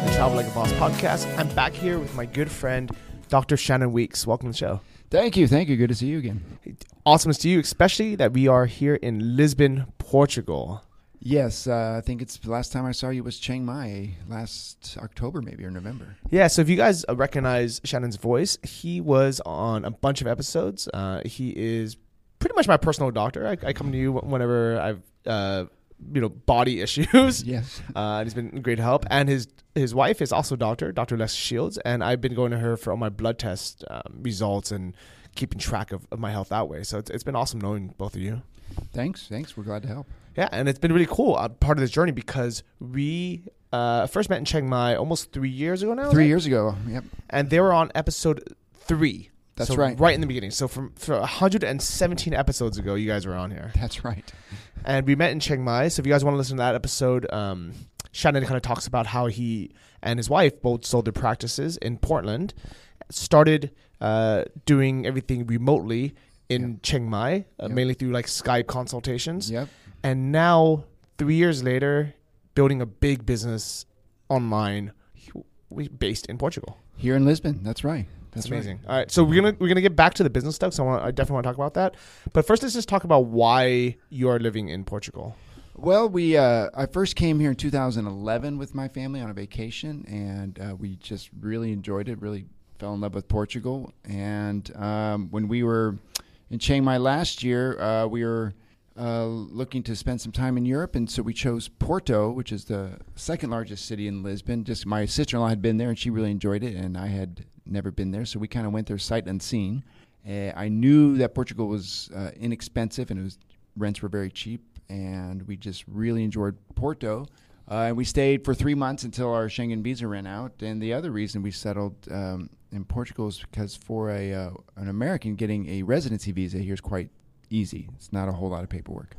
of the Travel Like a Boss podcast. I'm back here with my good friend, Dr. Shannon Weeks. Welcome to the show. Thank you, thank you. Good to see you again. Awesomeness to see you, especially that we are here in Lisbon, Portugal. Yes, uh, I think it's the last time I saw you was Chiang Mai last October, maybe or November. Yeah, so if you guys recognize Shannon's voice, he was on a bunch of episodes. Uh, he is pretty much my personal doctor. I, I come to you whenever I've uh, you know body issues. Yes, uh, and he's been great help. And his his wife is also a doctor, Dr. Les Shields, and I've been going to her for all my blood test um, results and keeping track of, of my health that way. So it's, it's been awesome knowing both of you. Thanks, thanks. We're glad to help. Yeah, and it's been really cool uh, part of this journey because we uh, first met in Chiang Mai almost three years ago now. Three years ago. Yep. And they were on episode three. That's so right. Right in the beginning. So from, from 117 episodes ago, you guys were on here. That's right. And we met in Chiang Mai. So if you guys want to listen to that episode, um, Shannon kind of talks about how he and his wife both sold their practices in Portland, started uh, doing everything remotely in Yep. Chiang Mai, uh, Yep. mainly through like Skype consultations. Yep. And now, three years later, building a big business online we based in Portugal. Here in Lisbon. That's right. That's That's right. amazing. All right, so we're gonna we're gonna get back to the business stuff. So I, want, I definitely want to talk about that. But first, let's just talk about why you are living in Portugal. Well, we uh, I first came here in 2011 with my family on a vacation, and uh, we just really enjoyed it. Really fell in love with Portugal. And um, when we were in Chiang Mai last year, uh, we were uh, looking to spend some time in Europe, and so we chose Porto, which is the second largest city in Lisbon. Just my sister-in-law had been there, and she really enjoyed it, and I had never been there, so we kind of went there sight unseen. Uh, I knew that Portugal was uh, inexpensive, and was rents were very cheap, and we just really enjoyed Porto. Uh, and we stayed for three months until our Schengen visa ran out. And the other reason we settled um, in Portugal is because for a uh, an American getting a residency visa here is quite easy. It's not a whole lot of paperwork.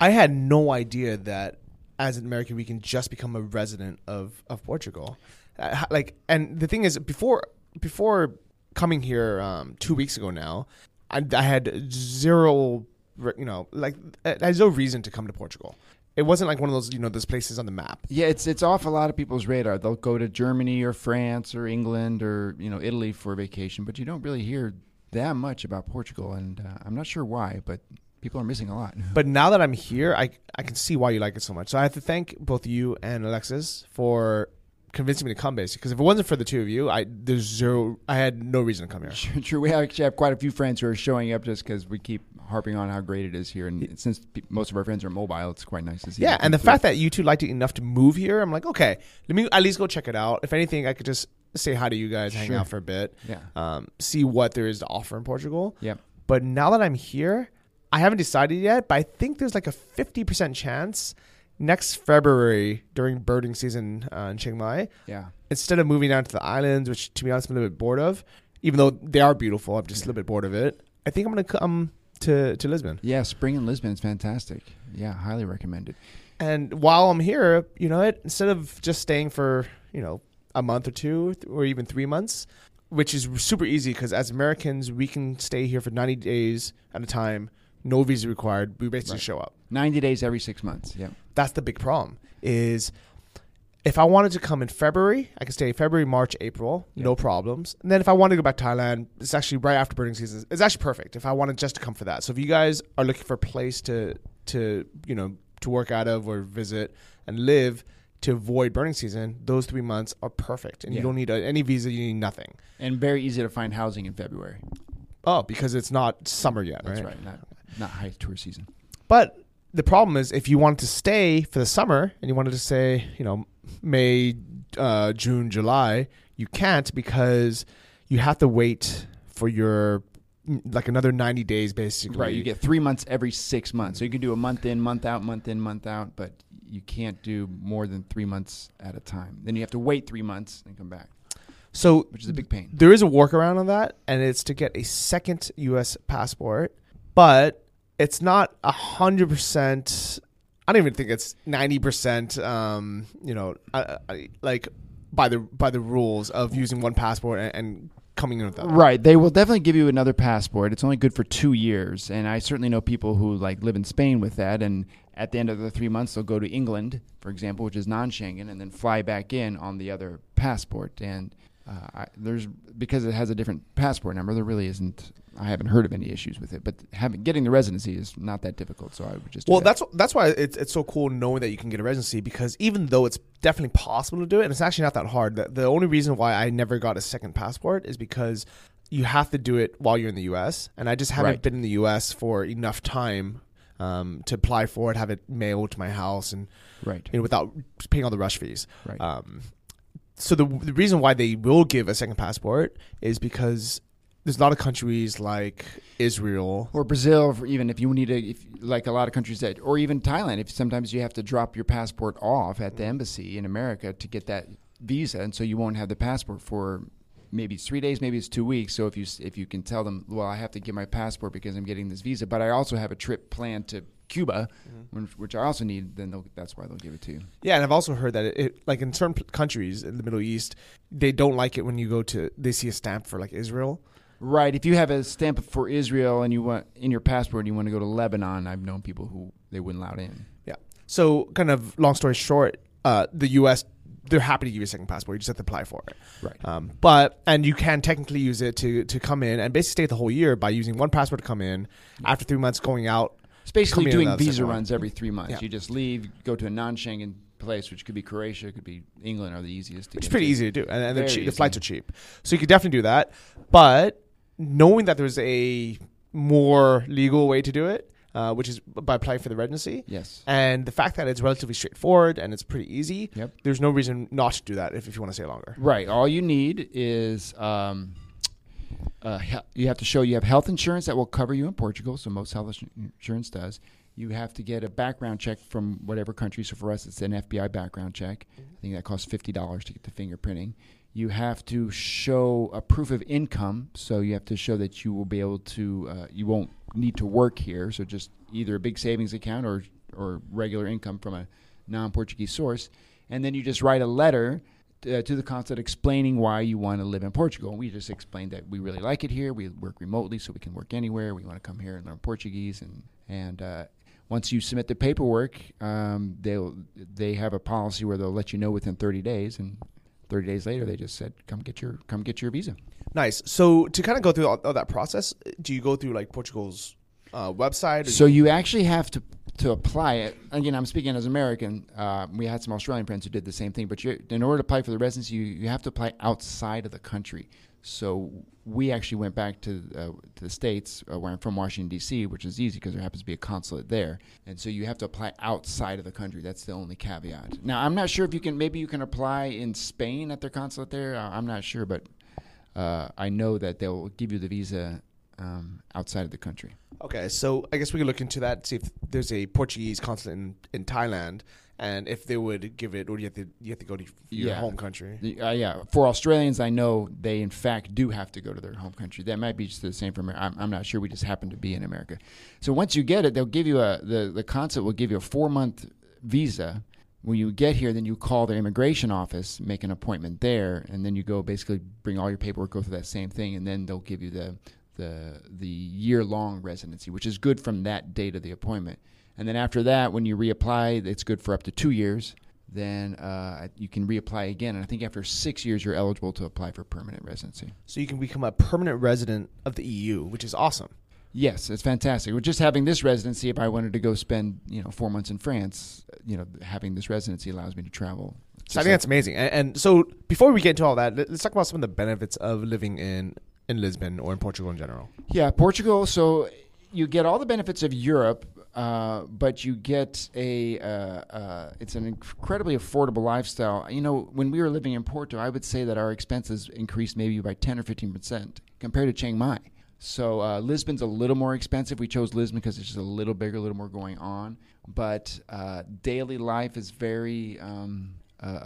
I had no idea that as an American we can just become a resident of of Portugal. Uh, like, and the thing is, before before coming here um, two weeks ago now, I, I had zero, you know, like I had no reason to come to Portugal. It wasn't like one of those, you know, those places on the map. Yeah, it's it's off a lot of people's radar. They'll go to Germany or France or England or you know Italy for vacation, but you don't really hear that much about Portugal, and uh, I'm not sure why, but people are missing a lot. But now that I'm here, I I can see why you like it so much. So I have to thank both you and Alexis for convincing me to come, basically. Because if it wasn't for the two of you, I there's zero. I had no reason to come here. True, true. We actually have quite a few friends who are showing up just because we keep harping on how great it is here, and since pe- most of our friends are mobile, it's quite nice to see. Yeah, and the fact that you two liked it enough to move here, I'm like, okay, let me at least go check it out. If anything, I could just say hi to you guys, hang Sure. out for a bit, through. um, see what there is to offer in Portugal. yeah. But now that I'm here, I haven't decided yet, but I think there's like a 50% chance next February during burning season uh, in Chiang Mai, Yeah, instead of moving down to the islands, which to be honest I'm a little bit bored of, even though they are beautiful, I'm just a little bit bored of it. I think I'm gonna come to to Lisbon. yeah. Spring in Lisbon is fantastic. Yeah, highly recommended. And while I'm here, you know, it instead of just staying for you know a month or two or even three months, which is super easy because as Americans we can stay here for 90 days at a time, no visa required. We basically Right. show up. Ninety days every six months. Yeah, That's the big problem. Is if I wanted to come in February, I could stay February, March, April, Yeah. no problems. And then if I want to go back to Thailand, it's actually right after burning season. It's actually perfect if I wanted just to come for that. So if you guys are looking for a place to to you know to work out of or visit and live to avoid burning season, those three months are perfect, and you don't need a, any visa. You need nothing. and very easy to find housing in February. Oh, because it's not summer yet, That's right? right. Not not high tour season. But the problem is, if you wanted to stay for the summer and you wanted to say, you know, May, uh, June, July, you can't because you have to wait for your like another ninety days, basically. Right. You get three months every six months. So you can do a month in, month out, month in, month out, but you can't do more than three months at a time. Then you have to wait three months and come back. So which is a big pain. there is a workaround on that, and it's to get a second U.S. passport, but it's not a hundred percent. I don't even think it's ninety percent. Um, you know, uh, uh, like by the by the rules of using one passport and, and coming in with that. Right. They will definitely give you another passport. It's only good for two years, and I certainly know people who like live in Spain with that. And at the end of the three months, they'll go to England, for example, which is non-Schengen, and then fly back in on the other passport. And uh, I, there's because it has a different passport number, there really isn't. I haven't heard of any issues with it, but having getting the residency is not that difficult. So I would just Well, that. that's that's why it's it's so cool knowing that you can get a residency because even though it's definitely possible to do it, and it's actually not that hard. The, the only reason why I never got a second passport is because you have to do it while you're in the U.S. and I just haven't Right. been in the U.S. for enough time um, to apply for it, have it mailed to my house, and right. you know without paying all the rush fees. Right. Um, so the the reason why they will give a second passport is because there's a lot of countries like Israel. or Brazil, or even if you need to, if, like a lot of countries that, or even Thailand, if sometimes you have to drop your passport off at the mm-hmm. embassy in America to get that visa, and so you won't have the passport for maybe it's three days, maybe it's two weeks. So if you if you can tell them, well, I have to get my passport because I'm getting this visa, but I also have a trip planned to Cuba, which, which I also need, then they'll, that's why they'll give it to you. Yeah, and I've also heard that it, it like in certain p- countries in the Middle East, they don't like it when you go to they see a stamp for like Israel. Right. If you have a stamp for Israel and you want in your passport, and you want to go to Lebanon. I've known people who they wouldn't allow it in. Yeah. So kind of long story short, uh, the U.S. they're happy to give you a second passport. You just have to apply for it. Right. Um, but and you can technically use it to to come in and basically stay the whole year by using one passport to come in. After three months, going out. It's basically doing visa runs every three months. Yeah. You just leave, go to a non-Schengen place, which could be Croatia, could be England, are the easiest to It's pretty to. easy to do, and, and cheap, the flights are cheap, so you could definitely do that. But knowing that there's a more legal way to do it, uh, which is by applying for the residency, Yes. and the fact that it's relatively straightforward and it's pretty easy, Yep. there's no reason not to do that if, if you want to stay longer. Right. All you need is um, uh, you have to show you have health insurance that will cover you in Portugal. So most health insurance does. You have to get a background check from whatever country. So for us, it's an FBI background check. I think that costs fifty dollars to get the fingerprinting. You have to show a proof of income. So you have to show that you will be able to. Uh, you won't need to work here. So just either a big savings account or or regular income from a non-Portuguese source, and then you just write a letter uh, to the consulate explaining why you want to live in Portugal. And we just explained that we really like it here. We work remotely, so we can work anywhere. We want to come here and learn Portuguese. And and uh, once you submit the paperwork, um, they'll they have a policy where they'll let you know within 30 days. And 30 days later, they just said, "Come get your come get your visa." Nice. So to kind of go through all, all that process, do you go through like Portugal's uh, website? So you actually have to to apply it. Again, I'm speaking as American. Uh, we had some Australian friends who did the same thing. But you in order to apply for the residency, you, you have to apply outside of the country. So we actually went back to uh, to the states uh, where I'm from, Washington D.C., which is easy because there happens to be a consulate there. And so you have to apply outside of the country. That's the only caveat. Now I'm not sure if you can. Maybe you can apply in Spain at their consulate there. Uh, I'm not sure, but uh, I know that they'll give you the visa um, outside of the country. Okay, so I guess we can look into that, see if there's a Portuguese consulate in, in Thailand, and if they would give it, or you have to you have to go to your Yeah. home country. Uh, yeah, for Australians, I know they in fact do have to go to their home country. That might be just the same for America. I'm, I'm not sure. We just happen to be in America. So once you get it, they'll give you a the the consulate will give you a four month visa. When you get here, then you call their immigration office, make an appointment there, and then you go basically bring all your paperwork, go through that same thing, and then they'll give you the the the year long residency, which is good from that date of the appointment. And then after that, when you reapply, it's good for up to two years then uh, you can reapply again. And I think after six years, you're eligible to apply for permanent residency. So you can become a permanent resident of the EU, which is awesome. Yes, it's fantastic. With just having this residency, if I wanted to go spend you know four months in France, you know having this residency allows me to travel. So I think that's amazing. And, and so before we get into all that, let- let's talk about some of the benefits of living in in Lisbon or in Portugal in general. Yeah, Portugal. So you get all the benefits of Europe, uh, but you get a uh, uh, it's an incredibly affordable lifestyle. You know, when we were living in Porto, I would say that our expenses increased maybe by ten or fifteen percent compared to Chiang Mai. So uh, Lisbon's a little more expensive. We chose Lisbon because it's just a little bigger, a little more going on. But uh, daily life is very um,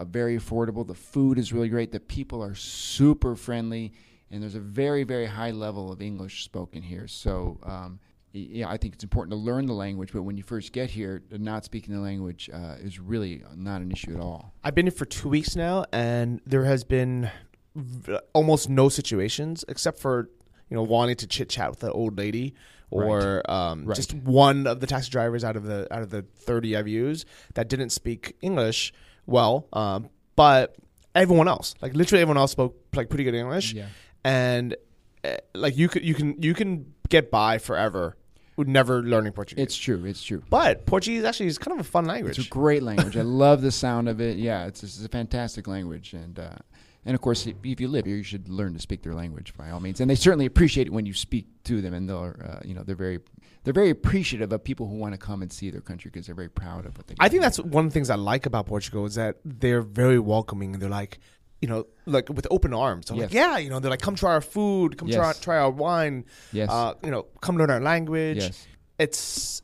very affordable. The food is really great. The people are super friendly, and there's a very very high level of English spoken here. So. Um, yeah, I think it's important to learn the language, but when you first get here, not speaking the language uh, is really not an issue at all. I've been here for two weeks now, and there has been v- almost no situations except for you know wanting to chit chat with the old lady or um, Right. just one of the taxi drivers out of the out of the thirty I've used that didn't speak English well, um, but everyone else, like literally everyone else, spoke like pretty good English, Yeah. and uh, like you could you can you can get by forever never learning Portuguese. It's true. It's true. but Portuguese actually is kind of a fun language. It's a great language. I love the sound of it. Yeah, it's, it's a fantastic language, and uh, and of course, if you live here, you should learn to speak their language by all means. And they certainly appreciate it when you speak to them, and they're uh, you know they're very they're very appreciative of people who want to come and see their country because they're very proud of what they. I do. think that's one of the things I like about Portugal is that they're very welcoming and they're like, you know, like with open arms. I'm like, yeah, you know, they're like, come try our food, come try, Yes. try our wine, Yes. uh, you know, come learn our language. yes. It's,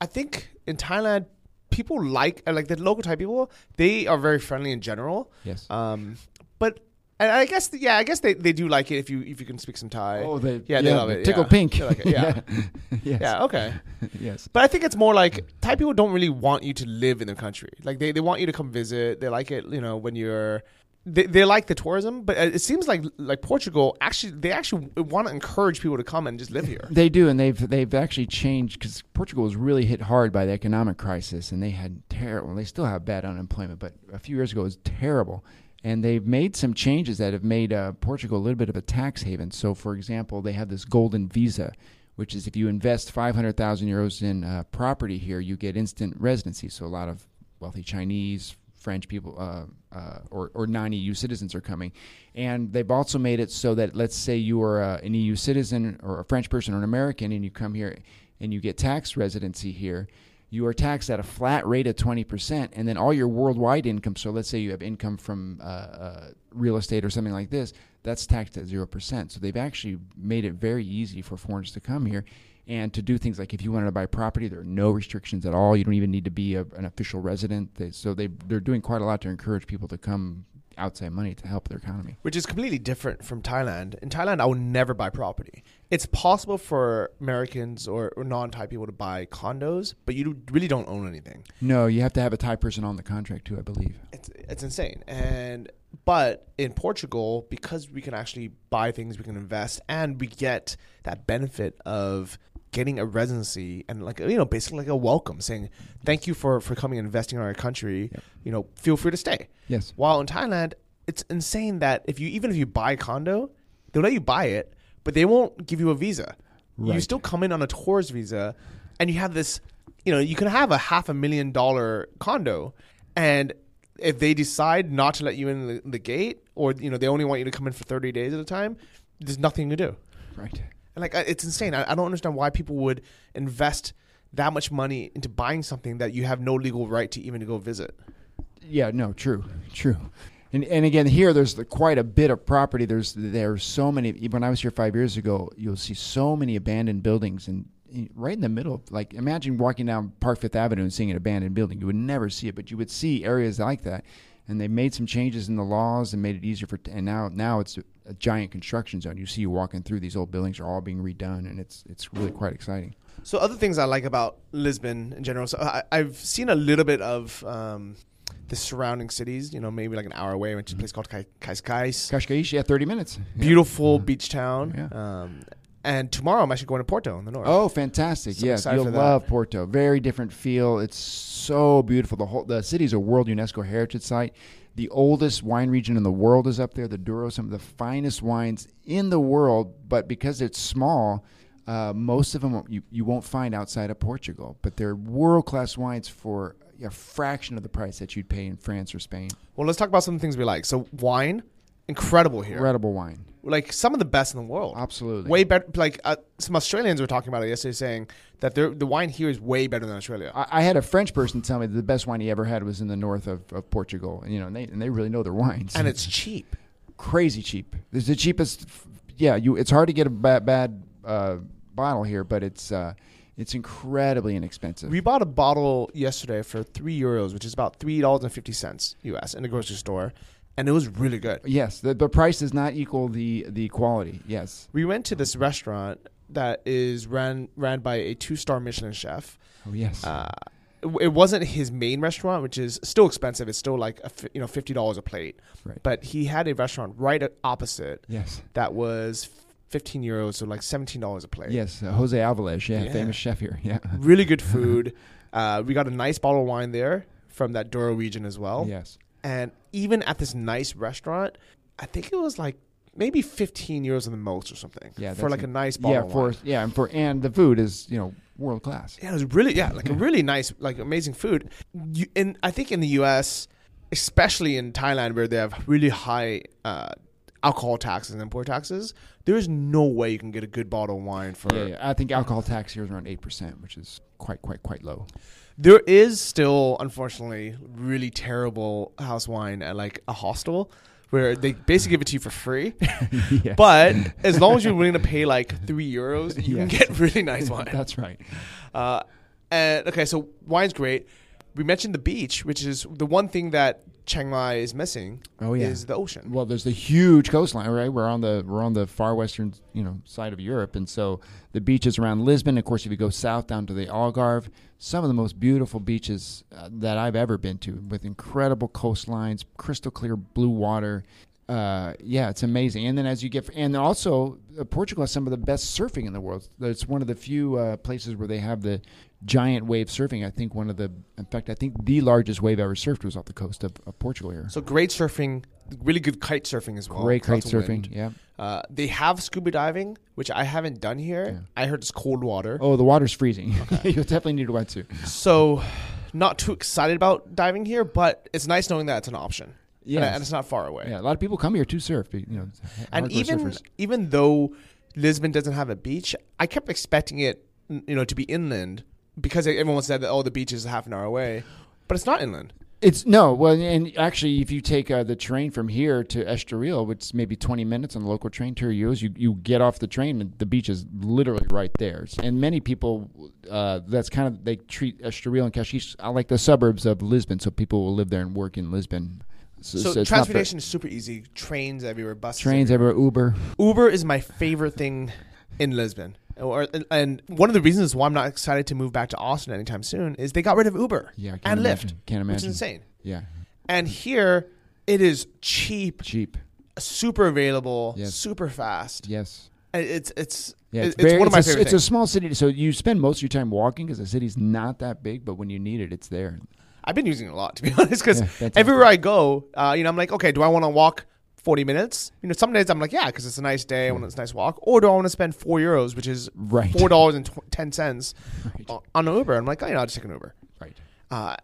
I think in Thailand, people like uh, like the local Thai people. They are very friendly in general. Yes. Um, but and I guess yeah, I guess they, they do like it if you if you can speak some Thai. oh, they yeah, they love it. Tickle yeah. pink. Like it, yeah. yes. yeah. Okay. yes. But I think it's more like Thai people don't really want you to live in their country. Like they, they want you to come visit. They like it, you know, when you're. They, they like the tourism, but it seems like like Portugal actually they actually want to encourage people to come and just live here. They do, and they've they've actually changed because Portugal was really hit hard by the economic crisis, and they had terrible. They still have bad unemployment, but a few years ago it was terrible. And they've made some changes that have made uh, Portugal a little bit of a tax haven. So, for example, they have this golden visa, which is if you invest five hundred thousand euros in uh, property here, you get instant residency. So, a lot of wealthy Chinese, French people, uh, uh, or, or non-EU citizens are coming, and they've also made it so that let's say you are uh, an EU citizen or a French person or an American, and you come here and you get tax residency here, you are taxed at a flat rate of twenty percent, and then all your worldwide income. So let's say you have income from uh, uh, real estate or something like this, that's taxed at zero percent. So they've actually made it very easy for foreigners to come here. And to do things like if you wanted to buy property, there are no restrictions at all. You don't even need to be a, an official resident. They, so they they're doing quite a lot to encourage people to come outside money to help their economy. which is completely different from Thailand. In Thailand, I would never buy property. It's possible for Americans or, or non-Thai people to buy condos, but you really don't own anything. No, you have to have a Thai person on the contract too, I believe. It's it's insane. And but in Portugal, because we can actually buy things, we can invest, and we get that benefit of getting a residency and like you know basically like a welcome saying thank you for for coming and investing in our country Yep. you know feel free to stay Yes. while in Thailand, it's insane that if you even if you buy a condo, they'll let you buy it, but they won't give you a visa. You still come in on a tourist visa, and you have this. You know, you can have a half a million dollar condo, and if they decide not to let you in the, the gate, or you know they only want you to come in for thirty days at a time, there's nothing to do. Right. And like it's insane. I, I don't understand why people would invest that much money into buying something that you have no legal right to even to go visit. Yeah, no, true, true. And and again, here there's the, quite a bit of property. There's there's so many. When I was here five years ago, you'll see so many abandoned buildings, and right in the middle, like imagine walking down Park Fifth Avenue and seeing an abandoned building. You would never see it, but you would see areas like that. And they made some changes in the laws and made it easier for. And now now it's a, a giant construction zone. You see you walking through these old buildings are all being redone, and it's it's really quite exciting. So other things I like about Lisbon in general. So I, I've seen a little bit of um, the surrounding cities. You know, maybe like an hour away, which is a place called Kai- Cascais. Cascais, yeah, thirty minutes. Yeah. Beautiful beach town. Yeah. Um, and tomorrow I'm actually going to Porto in the north. Oh, fantastic! So yes, you'll love Porto. Very different feel. It's so beautiful. The whole the city is a World UNESCO Heritage Site. The oldest wine region in the world is up there. The Douro, some of the finest wines in the world. But because it's small, uh, most of them you, you won't find outside of Portugal. But they're world class wines for a fraction of the price that you'd pay in France or Spain. Well, let's talk about some things we like. So wine, incredible here. Incredible wine. Like some of the best in the world. Absolutely. Way better. Like uh, some Australians were talking about it yesterday, saying that the wine here is way better than Australia. I, I had a French person tell me that the best wine he ever had was in the north of, of Portugal. And, you know, and they, and they really know their wines. and it's cheap. crazy cheap. It's the cheapest. Yeah, you. It's hard to get a bad, bad uh, bottle here, but it's uh, It's incredibly inexpensive. We bought a bottle yesterday for three euros, which is about three dollars and fifty cents US in the grocery store, and it was really good. yes, the, the price does not equal the the quality. Yes. We went to this restaurant that is ran ran by a two star Michelin chef. Oh yes. Uh, it, wasn't his main restaurant, which is still expensive. It's still like a, you know fifty dollars a plate. Right. But he had a restaurant right opposite yes. that was fifteen euros, so like seventeen dollars a plate. Yes. Uh, Jose Avillez, yeah, Yeah. famous chef here. Yeah. really good food. uh, we got a nice bottle of wine there from that Douro region as well. Yes. And even at this nice restaurant, I think it was like maybe 15 euros on the most or something. Yeah, for like a- nice bottle Yeah. of For wine. yeah, and for and the food is you know world class. Yeah, it was really yeah, like a really nice, like amazing food. You, in I think in the U.S., especially in Thailand, where they have really high uh, alcohol taxes and import taxes, there is no way you can get a good bottle of wine for. Yeah, yeah. I think alcohol tax here is around eight percent, which is quite quite quite low. There is still, unfortunately, really terrible house wine at like a hostel. Where they basically give it to you for free, Yes. but as long as you're willing to pay like three euros, you can get really nice wine. That's right. Uh, and okay, so wine's great. We mentioned the beach, which is the one thing that Chiang Mai is missing. Oh, yeah. is the ocean. Well, there's the huge coastline, right? We're on the we're on the far western, you know, side of Europe, and so the beaches around Lisbon. Of course, if you go south down to the Algarve, some of the most beautiful beaches uh, that I've ever been to, with incredible coastlines, crystal clear blue water. Uh, yeah, it's amazing. And then as you get, and also uh, Portugal has some of the best surfing in the world. It's one of the few uh, places where they have the giant wave surfing. I think one of the, in fact, I think the largest wave ever surfed was off the coast of, of Portugal here. So great surfing, really good kite surfing as well. Great kite surfing. wind. Yeah. Uh, they have scuba diving, which I haven't done here. Yeah. I heard it's cold water. Oh, the water's freezing. You'll definitely need a wetsuit. So, not too excited about diving here, but it's nice knowing that it's an option. Yeah, and, and it's not far away. Yeah, a lot of people come here to surf. You know, and even surfers. even though Lisbon doesn't have a beach, I kept expecting it, you know, to be inland because everyone said that oh the beach is half an hour away, but it's not inland. it's no. Well, and actually, if you take uh, the train from here to Estoril, which is maybe twenty minutes on the local train to Rios, you you get off the train and the beach is literally right there. And many people, uh, that's kind of they treat Estoril and Cascais uh, like the suburbs of Lisbon, so people will live there and work in Lisbon. So, not very- transportation is super easy. Trains everywhere, buses. trains everywhere, Uber. Uber is my favorite thing in Lisbon. Or, and one of the reasons why I'm not excited to move back to Austin anytime soon is they got rid of Uber Yeah, and imagine. Lyft, Can't which is insane. Yeah, And here, it is cheap, cheap. super available, Yes. super fast. Yes. And It's it's Yeah, it's, it's, very, one of my it's a, favorite It's a small city, so you spend most of your time walking because the city's not that big. But when you need it, it's there. I've been using it a lot to be honest because Yeah, everywhere I go, uh, you know, I'm like, okay, do I want to walk 40 minutes? You know, some days I'm like, yeah, because it's a nice day, I want it's a nice walk, or do I want to spend four euros, which is Right. four dollars and ten Right. on on an Uber? I'm like, oh, you know, I'll just take an Uber. Right. Uh,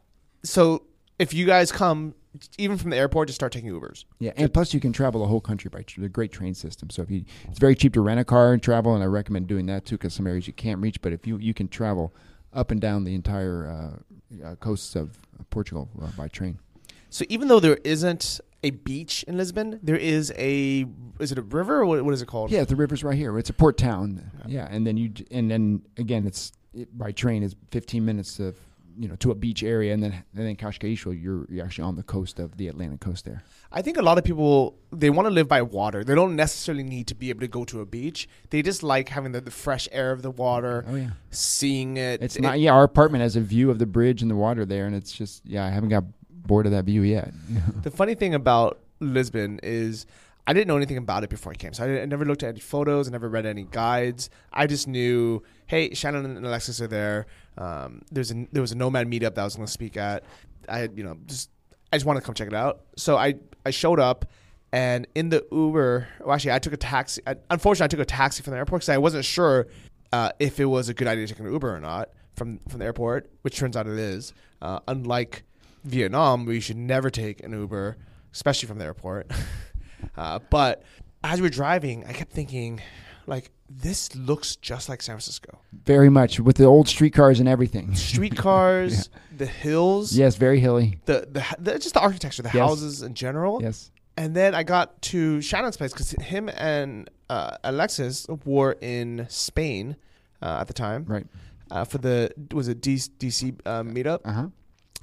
so if you guys come, even from the airport, just start taking Ubers. Yeah, and plus you can travel the whole country by tr- the great train system. So if you, it's very cheap to rent a car and travel, and I recommend doing that too because some areas you can't reach. But if you you can travel up and down the entire uh, uh, coasts of Portugal uh, by train. So even though there isn't a beach in Lisbon, there is a is it a river or what, what is it called? Yeah, the river's right here. It's a port town. Yeah, and then you and then again, it's it, by train is 15 minutes of you know to a beach area, and then and then Cascais, you're you're actually on the coast of the Atlantic coast there. I think a lot of people they want to live by water. They don't necessarily need to be able to go to a beach. They just like having the, the fresh air of the water, Oh yeah. seeing it. It's It- not. Yeah, our apartment has a view of the bridge and the water there, and it's just. Yeah, I haven't got bored of that view yet. The funny thing about Lisbon is I didn't know anything about it before I came. So I, I never looked at any photos. I never read any guides. I just knew, hey, Shannon and Alexis are there. Um, there's a, there was a Nomad meetup that I was going to speak at. I had, you know, just I just wanted to come check it out. So I I showed up, and in the Uber, well, actually, I took a taxi. I, unfortunately, I took a taxi from the airport because I wasn't sure uh, if it was a good idea to take an Uber or not from from the airport, which turns out it is. Uh, unlike Vietnam, where you should never take an Uber, especially from the airport. uh, but as we were driving, I kept thinking, like, this looks just like San Francisco. Very much with the old streetcars and everything. Streetcars, the hills, Yes, very hilly. the, the the just the architecture, the Yes. houses in general. Yes. And then I got to Shannon's place because him and uh, Alexis were in Spain uh, at the time. Right. uh, for the was it D- DC uh, meetup, Uh huh.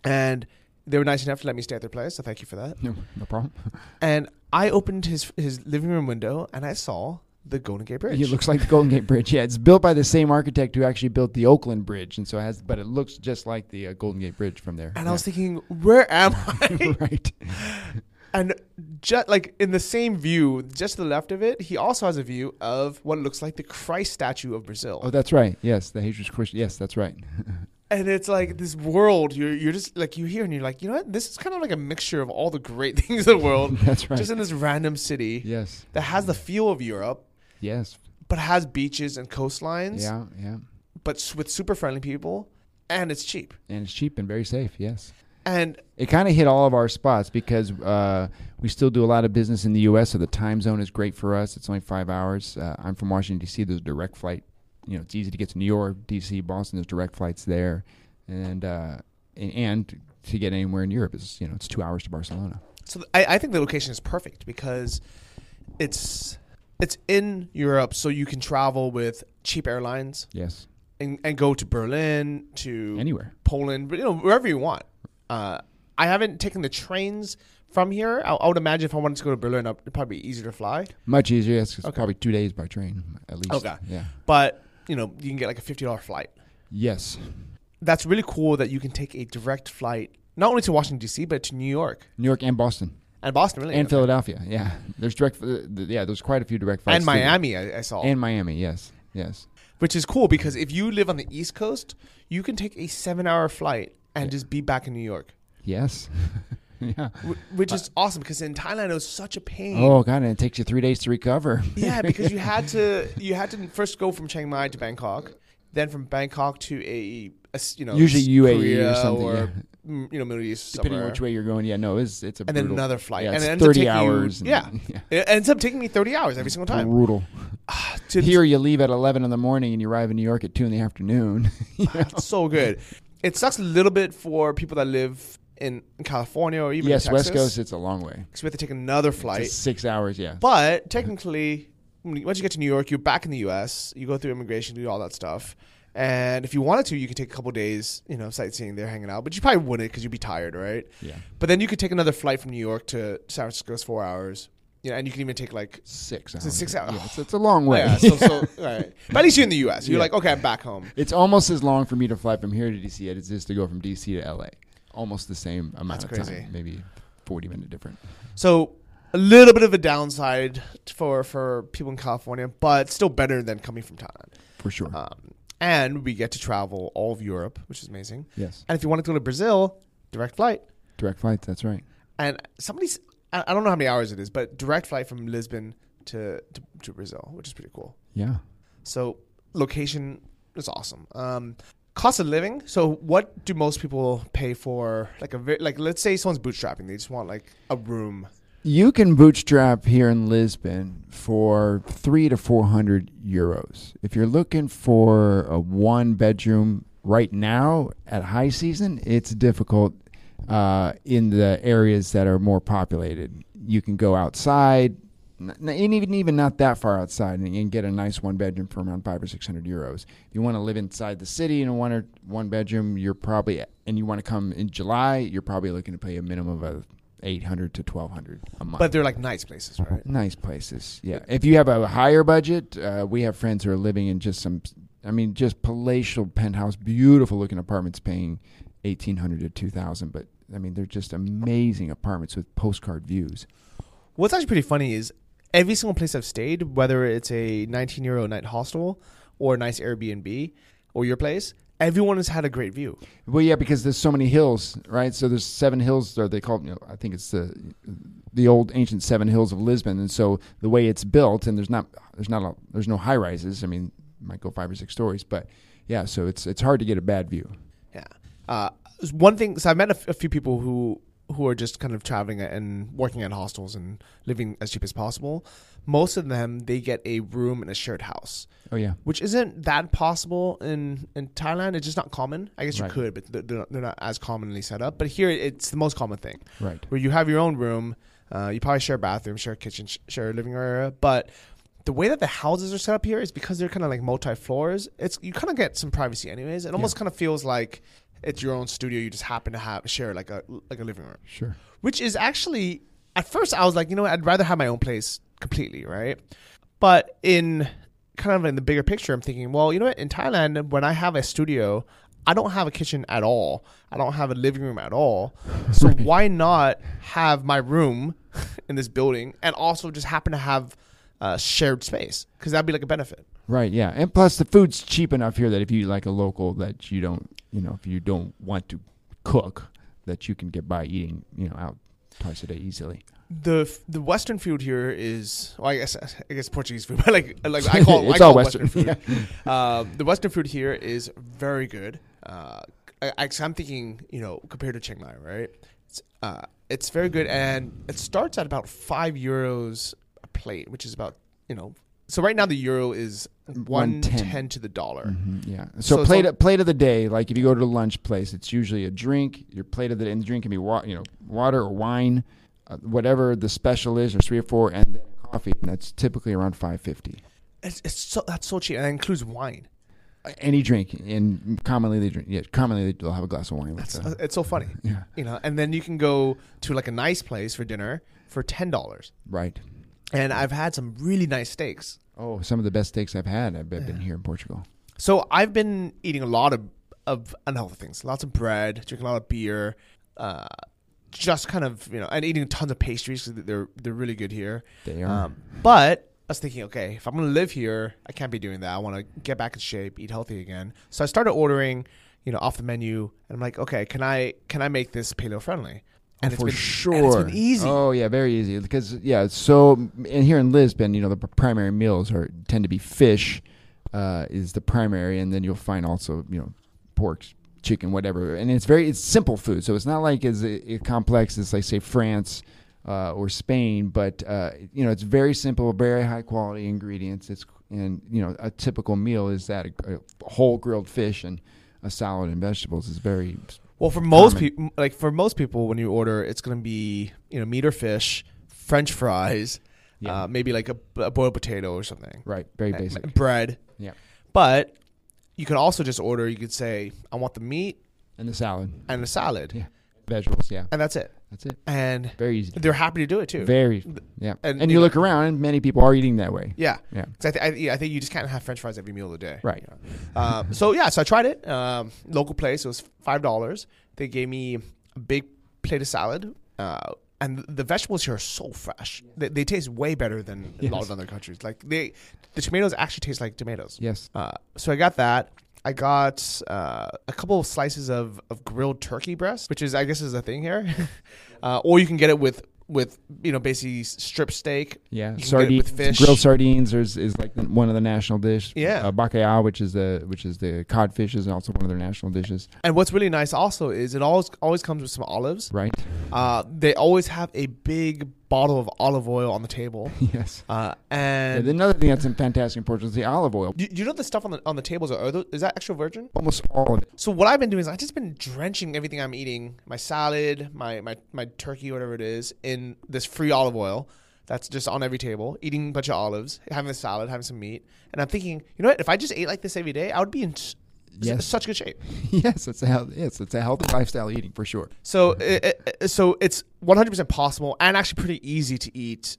and they were nice enough to let me stay at their place. So thank you for that. No, no problem. And I opened his his living room window and I saw the Golden Gate Bridge. It looks like the Golden Gate Bridge. Yeah, it's built by the same architect who actually built the Oakland Bridge, and so it has. But it looks just like the uh, Golden Gate Bridge from there. and I was thinking, where am I? right. and just like in the same view, just to the left of it, he also has a view of what looks like the Christ statue of Brazil. Oh, that's right. Yes, the Jesus Christ. Yes, that's right. And it's like this world you're you're just like you hear and you're like you know what this is kind of like a mixture of all the great things in the world that's right. just in this random city yes. that has the feel of Europe Yes. but has beaches and coastlines Yeah. Yeah. but with super friendly people and it's cheap And it's cheap and very safe. Yes. and It kind of hit all of our spots because uh, we still do a lot of business in the U.S., so the time zone is great for us. It's only five hours. Uh, I'm from Washington D.C. There's a direct flight. You know, it's easy to get to New York, D.C., Boston. There's direct flights there, and uh, and, and to get anywhere in Europe is you know it's two hours to Barcelona. so th- I, I think the location is perfect because it's it's in Europe so you can travel with cheap airlines Yes, and, and go to Berlin to anywhere. Poland, but you know wherever you want. Uh, I haven't taken the trains from here. I, I would imagine if I wanted to go to Berlin, it'd probably be easier to fly. Much easier. Yes, it's Okay. probably two days by train at least. Okay. Yeah. But you know you can get like a fifty dollar flight. Yes. That's really cool that you can take a direct flight not only to Washington D.C. but to New York New York and Boston and Boston, really, and Philadelphia. Yeah, there's direct. Uh, yeah, there's quite a few direct flights. and. Miami. I, I saw, And Miami. Yes. Yes. which is cool because if you live on the East Coast, you can take a seven hour flight and Yeah. just be back in New York, Yes. yeah. which is awesome because in Thailand it was such a pain. Oh god, and it takes you three days to recover. Yeah, because you had to you had to first go from Chiang Mai to Bangkok, then from Bangkok to a you know Usually UAE or something, or yeah. you know Middle East Depending somewhere. on which way you're going, yeah, no, it's it's a and then brutal- another flight, Yeah, and it ends thirty taking you- hours. and- yeah, yeah. it ends up taking me thirty hours every single time. Brutal. Ah, to- Here you leave at eleven in the morning and you arrive in New York at two in the afternoon. it's so good. It sucks a little bit for people that live in, in California or even yes, in Texas, West Coast, it's a long way. because we have to take another flight. six hours. Yeah. But technically, once you get to New York, you're back in the U.S. You go through immigration, do all that stuff. And if you wanted to, you could take a couple days, you know, sightseeing there, hanging out. But you probably wouldn't because you'd be tired, right? Yeah. But then you could take another flight from New York to San Francisco. It's four hours. You know, and you can even take like Six hours. six hours? Yeah, it's, it's a long way. yeah. So, so right. But at least you're in the U.S. You're Yeah. like, okay, I'm back home. it's almost as long for me to fly from here to DC as it is to go from DC to LA. Almost the same amount That's of crazy. time, maybe forty minute different. So a little bit of a downside for for people in California, but still better than coming from Thailand. For sure. Um, and we get to travel all of Europe, which is amazing. yes. And if you want to go to Brazil, direct flight. Direct flights. That's right. And somebody's I I don't know how many hours it is, but direct flight from Lisbon to to, to Brazil, which is pretty cool. Yeah. So location is awesome. Um, cost of living. So what do most people pay for? Like a like let's say someone's bootstrapping, they just want like a room. You can bootstrap here in Lisbon for three to four hundred euros. If you're looking for a one bedroom right now at high season, it's difficult uh, in the areas that are more populated. You can go outside, and even even not that far outside, and, and get a nice one bedroom for around five or six hundred euros. If you want to live inside the city in a one or one bedroom, you're probably and you want to come in July, you're probably looking to pay a minimum of a eight hundred to twelve hundred a month. But they're like nice places, right? Nice places, yeah. If you have a higher budget, uh, we have friends who are living in just some, I mean, just palatial penthouse, beautiful looking apartments, paying eighteen hundred to two thousand. But I mean, they're just amazing apartments with postcard views. What's actually pretty funny is every single place I've stayed, whether it's a 19 euro night hostel or a nice Airbnb or your place, everyone has had a great view. Well, yeah, because there's so many hills, right? So there's seven hills. Or they call, you know, I think it's the the old ancient seven hills of Lisbon, and so the way it's built, and there's not there's not a, there's no high rises. I mean, might go five or six stories, but yeah, so it's it's hard to get a bad view. Yeah. Uh, one thing, so I met a, f- a few people who who are just kind of traveling and working at hostels and living as cheap as possible. Most of them, they get a room in a shared house, Oh yeah, which isn't that possible in, in Thailand. It's just not common. I guess you Right. could, but they're- they're not, they're not as commonly set up. But here, it's the most common thing. right. where you have your own room. Uh, you probably share a bathroom, share a kitchen, sh- share a living area, but the way that the houses are set up here is because they're kind of like multi floors. It's you kind of get some privacy anyways. It almost kind of feels like it's your own studio. You just happen to have share like a like a living room, Sure. which is actually at first I was like, you know, what, I'd rather have my own place completely, right? But in kind of in the bigger picture, I'm thinking, well, you know what? In Thailand, when I have a studio, I don't have a kitchen at all. I don't have a living room at all. So why not have my room in this building and also just happen to have uh, shared space? Because that'd be like a benefit. Right. Yeah. And plus, the food's cheap enough here that if you like a local, that you don't, you know, if you don't want to cook, that you can get by eating, you know, out twice a day easily. The the Western food here is, well, I guess I guess Portuguese food, but like like I call It's I all call it Western, food. um, the Western food here is very good. Uh, I, am thinking, you know, compared to Chiang Mai, right? It's, uh, it's very good, and it starts at about five euros plate, which is about, you know, so right now the euro is one 110. ten to the dollar. Mhm, yeah. So So, plate all- plate of the day, like if you go to a lunch place, it's usually a drink. Your plate of the and the drink can be wa- you know water or wine, uh, whatever the special is, or three or four, and then coffee. And that's typically around five fifty. It's, it's so that's so cheap, and that includes wine. Any drink, and commonly they drink. Yeah, commonly they'll have a glass of wine. With That's it. it's so funny, yeah. you know. And then you can go to like a nice place for dinner for ten dollars. Right. And I've had some really nice steaks. Oh, some of the best steaks I've had. I've been, been here in Portugal. So I've been eating a lot of, of unhealthy things, lots of bread, drinking a lot of beer, uh, just kind of you know, and eating tons of pastries because they're they're really good here. They are. Um, but I was thinking, okay, if I'm gonna live here, I can't be doing that. I want to get back in shape, eat healthy again. So I started ordering, you know, off the menu, and I'm like, okay, can I can I make this paleo friendly? And it's for been, sure. and it's been easy. Oh yeah, very easy. Because yeah, so and here in Lisbon, you know, the primary meals are tend to be fish, uh, is the primary, and then you'll find also you know, pork, chicken, whatever. And it's very it's simple food, so it's not like as uh, complex as like say France. Uh, or Spain, but uh, you know it's very simple, very high quality ingredients. It's and you know a typical meal is that a, a whole grilled fish and a salad and vegetables is very Well, for most people, like for most people, when you order, it's gonna be you know meat or fish, French fries, Yeah. uh, maybe like a, a boiled potato or something, right, very and- basic. bread. Yeah. But you can also just order. You could say, I want the meat And the salad, and the salad, Yeah. Vegetables, yeah, and that's it. that's it. And Very easy. they're happy to do it too. Very, yeah. and, And, you you know- look around, and many people are eating that way. yeah. Yeah. I, th- I, yeah, I think you just can't have French fries every meal of the day. Right. you know. Um, so yeah, so I tried it. Um, local place. It was five dollars. They gave me a big plate of salad. Uh, and the vegetables here are so fresh. They, they taste way better than a lot of other countries. Like they, the tomatoes actually taste like tomatoes. Yes. Uh, so I got that. I got uh, a couple of slices of, of grilled turkey breast, which is I guess is a thing here. uh, or you can get it with with you know basically strip steak. Yeah. You can get it Sardines, grilled sardines is, is like one of the national dish. Yeah. Uh, bacalhau, which is the which is the codfish, is also one of their national dishes. And what's really nice also is it always always comes with some olives. Right. Uh, they always have a big bottle of olive oil on the table. yes. Uh, And and another thing that's in fantastic in Portugal is the olive oil. do, do you know the stuff on the on the tables are, those, is that extra virgin? Almost all of it. So what I've been doing is I've just been drenching everything I'm eating, my salad, my my my turkey, whatever it is, in this free olive oil. That's just on every table. Eating a bunch of olives, having a salad, having some meat, and I'm thinking, you know what? If I just ate like this every day, I would be in Yes. such good shape. yes, it's a health, yes, it's a healthy lifestyle eating for sure. So it, it, so it's 100 percent possible and actually pretty easy to eat.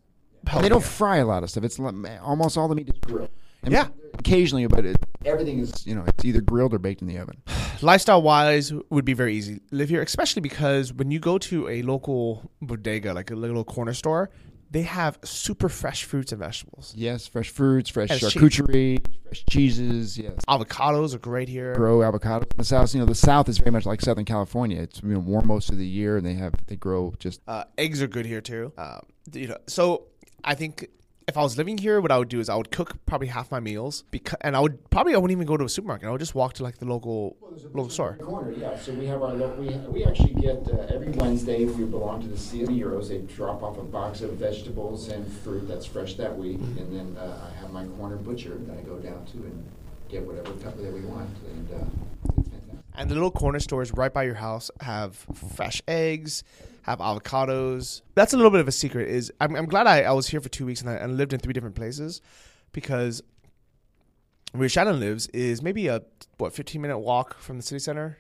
And they don't fry a lot of stuff. It's almost all the meat is grilled. I mean, Yeah. occasionally, but it, everything is you know it's either grilled or baked in the oven. lifestyle wise would be very easy live here especially because when you go to a local bodega like a little corner store they have super fresh fruits and vegetables Yes, fresh fruits, fresh And charcuterie, fresh cheeses. Yes, avocados are great here grow avocados. in The south, you know, the south is very much like Southern California. It's you know warm most of the year, and they have they grow just uh, eggs are good here too um, you know so i think if I was living here, what I would do is I would cook probably half my meals, because, and I would probably I wouldn't even go to a supermarket. I would just walk to like the local local store. corner, yeah. So we have our lo- we we actually get uh, every Wednesday. We belong to the of Euros. They drop off a box of vegetables and fruit that's fresh that week, and then uh, I have my corner butcher that I go down to and get whatever pepper that we want, and uh, it's fantastic. And the little corner stores right by your house have fresh eggs, have avocados. That's a little bit of a secret. Is I'm, I'm glad I, I was here for two weeks and I, and lived in three different places because where Shannon lives is maybe a what 15 minute walk from the city center.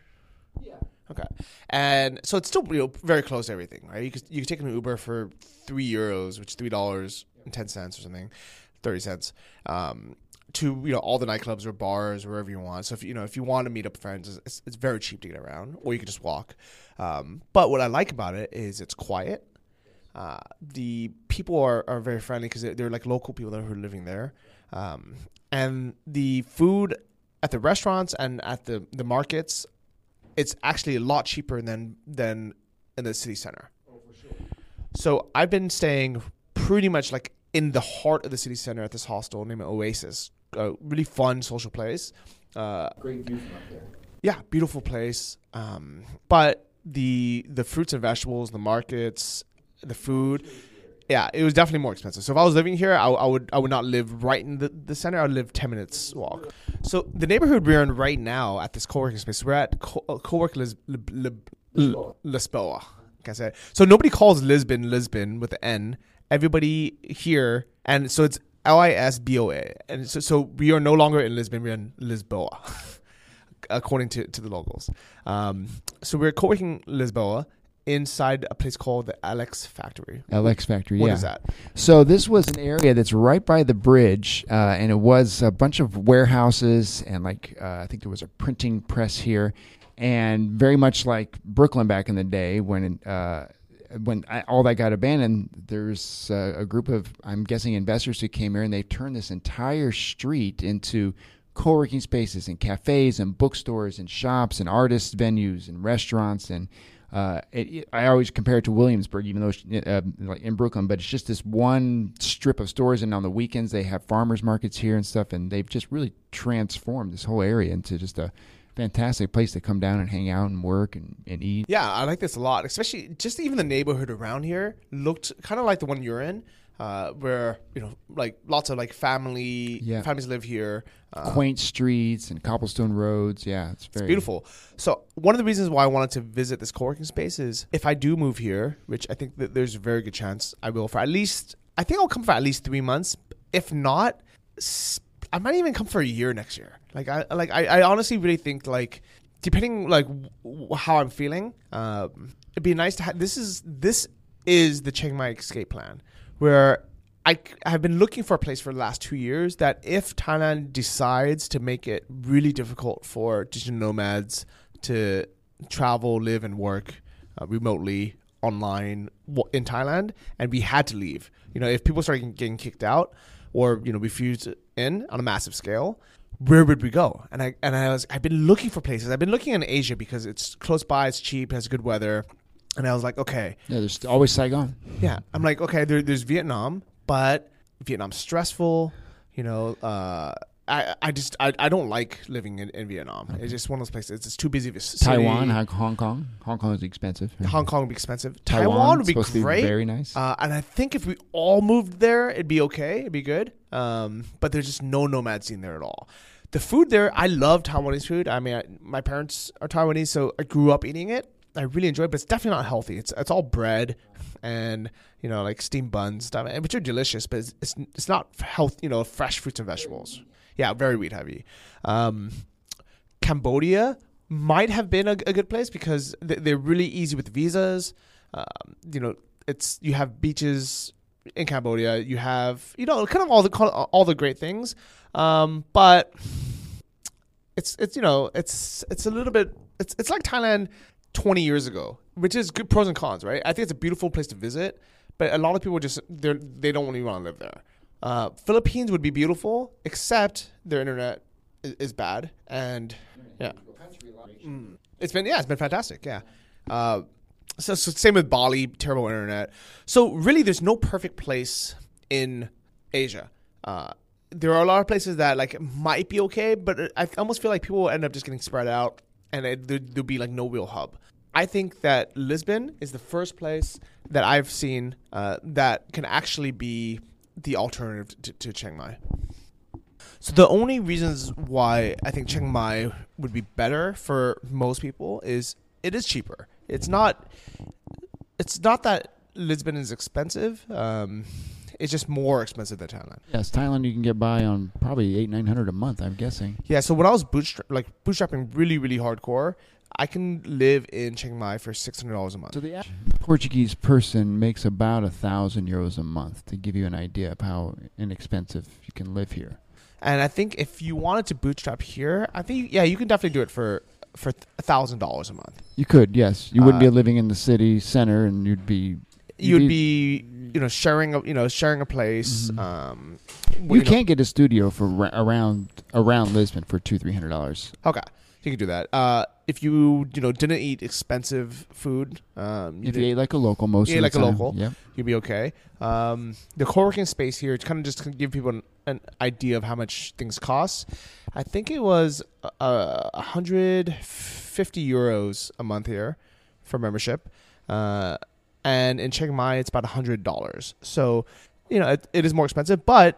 Yeah. Okay, and so it's still you know, very close to everything, right? You could you could take an Uber for three euros, which is three dollars and ten cents or something, thirty cents, um, to you know all the nightclubs or bars or wherever you want. So if you know if you want to meet up with friends, it's, it's very cheap to get around, or you can just walk. Um, but what I like about it is it's quiet. Uh, the people are, are very friendly because they're, they're like local people that are living there, um, and the food at the restaurants and at the the markets it's actually a lot cheaper than than in the city center. So I've been staying pretty much like in the heart of the city center at this hostel named Oasis. A really fun social place. Uh, Great view from up there. yeah, beautiful place. Um, but the the fruits and vegetables, the markets, the food, yeah, it was definitely more expensive. So if I was living here, I, I would I would not live right in the, the center. I would live ten minutes walk. So the neighborhood we're in right now at this co-working space, we're at co- uh, co-work Lis- Li- Li- Lisboa. Lisboa. Like I said, so nobody calls Lisbon Lisbon with the N. Everybody here, and so it's L I S B O A, and so so we are no longer in Lisbon. We're in Lisboa, according to to the locals. Um, so we're co-working Lisboa inside a place called the LX Factory. LX Factory. What yeah. is that? So this was an area that's right by the bridge, uh, and it was a bunch of warehouses and like uh, I think there was a printing press here, and very much like Brooklyn back in the day when uh, when I, all that got abandoned. There's uh, a group of I'm guessing investors who came here and they turned this entire street into co-working spaces and cafes and bookstores and shops and artists' venues and restaurants and uh, it, it- I always compare it to Williamsburg, even though uh, like in Brooklyn, but it's just this one strip of stores, and on the weekends they have farmers markets here and stuff, and they've just really transformed this whole area into just a fantastic place to come down and hang out and work and, and eat. Yeah, I like this a lot. Especially just even the neighborhood around here looked kind of like the one you're in, uh, where you know, like lots of like family Yeah. families live here. Uh, Quaint streets and cobblestone roads. Yeah, it's very beautiful. So one of the reasons why I wanted to visit this co-working space is if I do move here, which I think that there's a very good chance I will for at least I think I'll come for at least three months. If not, i might even come for a year next year. Like I like I, I honestly really think like depending like w- how I'm feeling, um, it'd be nice to have. This is this is the Chiang Mai escape plan where. I have been looking for a place for the last two years that if Thailand decides to make it really difficult for digital nomads to travel, live, and work uh, remotely online in Thailand, and we had to leave, you know, if people started getting- kicked out or you know refused in on a massive scale, where would we go? And I and I was I've been looking for places. I've been looking in Asia because it's close by, it's cheap, has good weather, and I was like, okay, Yeah, there's always Saigon. yeah, I'm like, okay, there, there's Vietnam, but Vietnam's stressful. You know, uh, I I just I, I don't like living in, in Vietnam. It's just one of those places. It's, it's too busy of a city. Taiwan, Hong Kong. Hong Kong is expensive. Hong Kong would be expensive. Taiwan, Taiwan, would be to be great. very nice. Uh, and I think if we all moved there, it'd be okay. It'd be good. Um, but there's just no nomad scene there at all. The food there, I love Taiwanese food. I mean, I, my parents are Taiwanese, so I grew up eating it. I really enjoy it, but it's definitely not healthy. It's it's all bread and you know like steamed buns stuff, which are delicious, but it's it's, it's not health. You know, fresh fruits and vegetables. Yeah, very wheat heavy. Um, Cambodia might have been a, a good place because they're really easy with visas. Um, you know, it's you have beaches in Cambodia. You have you know kind of all the all the great things, um, but it's it's you know it's it's a little bit it's it's like Thailand 20 years ago, which is good pros and cons, right? I think it's a beautiful place to visit, but a lot of people just they they don't really want to live there. Uh, Philippines would be beautiful, except their internet is, is bad, and yeah, Mm. it's been yeah, it's been fantastic, yeah. Uh, so, so same with Bali, terrible internet. So really, there's no perfect place in Asia. Uh, there are a lot of places that like might be okay, but I almost feel like people end up just getting spread out, and it, there, there'll be like no real hub. I think that Lisbon is the first place that I've seen uh, that can actually be the alternative to, to Chiang Mai. So the only reasons why I think Chiang Mai would be better for most people is it is cheaper. It's not it's not that Lisbon is expensive. Um, It's just more expensive than Thailand. Yes, Thailand you can get by on probably eight nine hundred a month. I'm guessing. Yeah, so when I was bootstrap like bootstrapping really really hardcore, I can live in Chiang Mai for six hundred dollars a month. So the Portuguese person makes about a thousand euros a month to give you an idea of how inexpensive you can live here. And I think if you wanted to bootstrap here, I think yeah, you can definitely do it for for a thousand dollars a month. You could, yes. You wouldn't Uh, be living in the city center, and you'd be. You'd be you know sharing a you know sharing a place. Mhm. Um, You know- can't get a studio for ra- around around Lisbon for two three hundred dollars. Okay, you can do that. Uh, if you you know didn't eat expensive food, um, If did- you ate like a local, most You ate of like the a time. local. Yep. you'd be okay. Um, the co-working space here, to kind of just to give people an, an idea of how much things cost. I think it was uh, 150 euros a month here for membership, uh, and in Chiang Mai it's about hundred dollars. So, you know, it, it is more expensive, but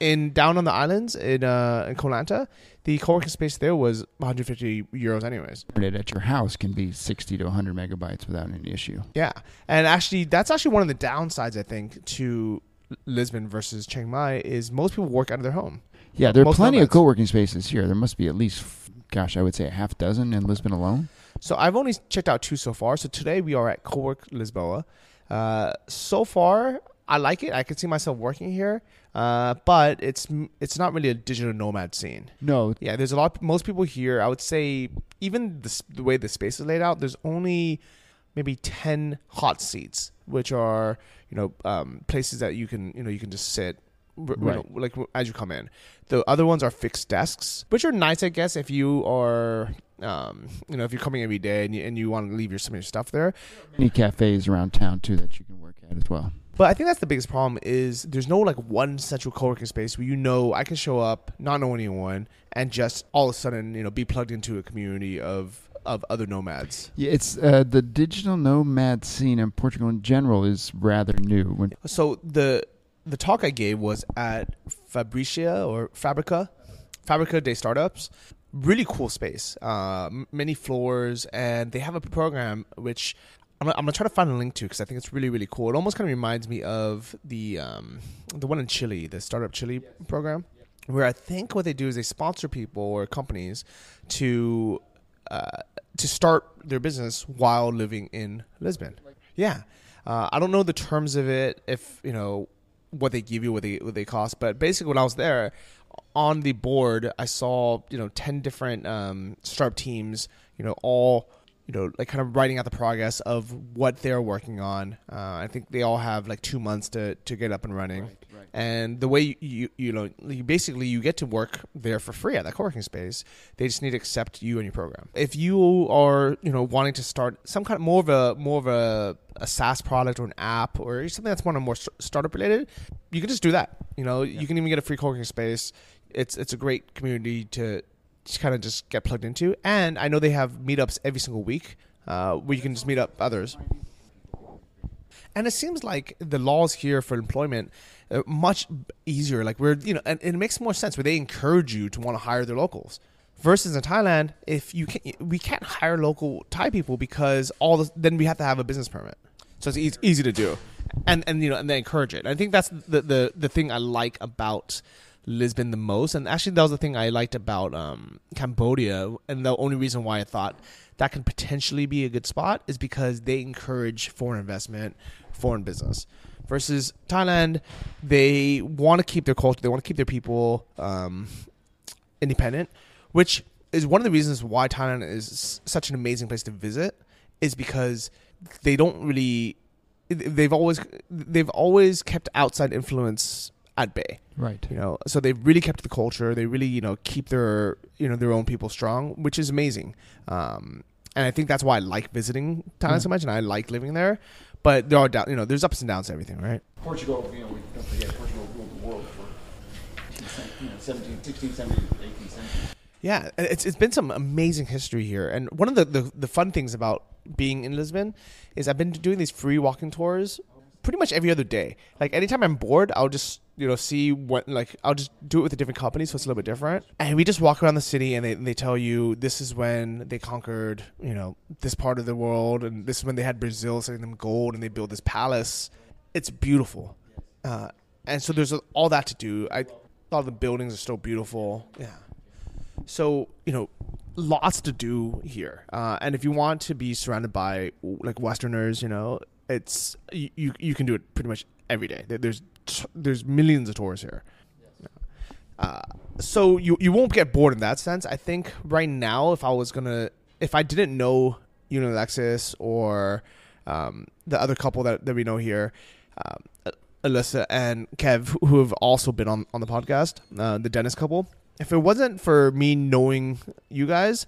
in down on the islands in uh, in Koh Lanta, the co-working space there was 150 euros anyways. Internet at your house can be sixty to hundred megabytes without any issue. Yeah, and actually, that's actually one of the downsides I think to Lisbon versus Chiang Mai is most people work out of their home. Yeah, there are Most plenty of nomads. co-working spaces here. There must be at least, gosh, I would say a half dozen in Lisbon alone. So I've only checked out two so far. So today we are at Cowork Lisboa. Uh, so far, I like it. I can see myself working here, uh, but it's it's not really a digital nomad scene. No, Yeah, there's a lot. Most people here, I would say, even the, the way the space is laid out, there's only maybe ten hot seats, which are you know um, places that you can you know you can just sit. you Right. know, like as you come in, the other ones are fixed desks, which are nice, I guess, if you are, um, you know, if you're coming every day and you, and you want to leave your some of your stuff there. many cafes around town too that you can work at as well. But I think that's the biggest problem is there's no like one central co-working space where you know I can show up, not know anyone, and just all of a sudden you know be plugged into a community of of other nomads. Yeah, it's uh, the digital nomad scene in Portugal in general is rather new. When So the the talk I gave was at Fabricia or Fabrica, Fabrica de Startups. Really cool space, uh, many floors, and they have a program which I'm gonna, I'm gonna try to find a link to because I think it's really really cool. It almost kind of reminds me of the um, the one in Chile, the Startup Chile program, where I think what they do is they sponsor people or companies to uh, to start their business while living in Lisbon. Yeah, uh, I don't know the terms of it, if you know what they give you, what they what they cost, but basically when I was there on the board, I saw you know ten different um, startup teams, you know all you know like kind of writing out the progress of what they're working on. Uh, I think they all have like two months to to get up and running. And the way you, you you know you basically you get to work there for free at that co-working space. They just need to accept you and your program. If you are you know wanting to start some kind of more of a more of a, a SaaS product or an app or something that's more more startup related, you can just do that. You know you can even get a free co-working space. It's it's a great community to just kind of just get plugged into. And I know they have meetups every single week uh, where you can just meet up others. And it seems like the laws here for employment are much easier. Like we're, you know, and, and it makes more sense where they encourage you to want to hire their locals. Versus in Thailand, if you can, we can't hire local Thai people because all the, then we have to have a business permit. So it's easy, easy to do, and and you know, and they encourage it. I think that's the the the thing I like about Lisbon the most, and actually that was the thing I liked about um, Cambodia, and the only reason why I thought that can potentially be a good spot is because they encourage foreign investment, foreign business. Versus Thailand, they want to keep their culture, they want to keep their people um, independent, which is one of the reasons why Thailand is such an amazing place to visit, is because they don't really, they've always they've always kept outside influence at bay. Right, you know so they've really kept the culture they really you know keep their you know their own people strong which is amazing. Um and i think that's why i like visiting thailand Yeah. Mm. so much and i like living there but there are down you know there's ups and downs to everything right Portugal, you know, we don't forget Portugal ruled the world for you know, 17, 16, 17, 18 century. Yeah, it's it's been some amazing history here, and one of the, the the fun things about being in Lisbon is I've been doing these free walking tours pretty much every other day. Like anytime I'm bored, I'll just you know see what like I'll just do it with a different company, so it's a little bit different. And we just walk around the city, and they and they tell you this is when they conquered you know this part of the world, and this is when they had Brazil sending them gold, and they built this palace. It's beautiful. Uh, and so there's all that to do. I thought the buildings are still beautiful. Yeah. So you know, lots to do here. Uh, and if you want to be surrounded by like Westerners, you know, it's you you, can do it pretty much every day. There- There's there's millions of tours here. Uh, so you you won't get bored in that sense. I think right now, if I was gonna, if I didn't know you and Alexis or um, the other couple that, that we know here, um, Alyssa and Kev, who- have also been on on the podcast, uh, the Dennis couple. If it wasn't for me knowing you guys,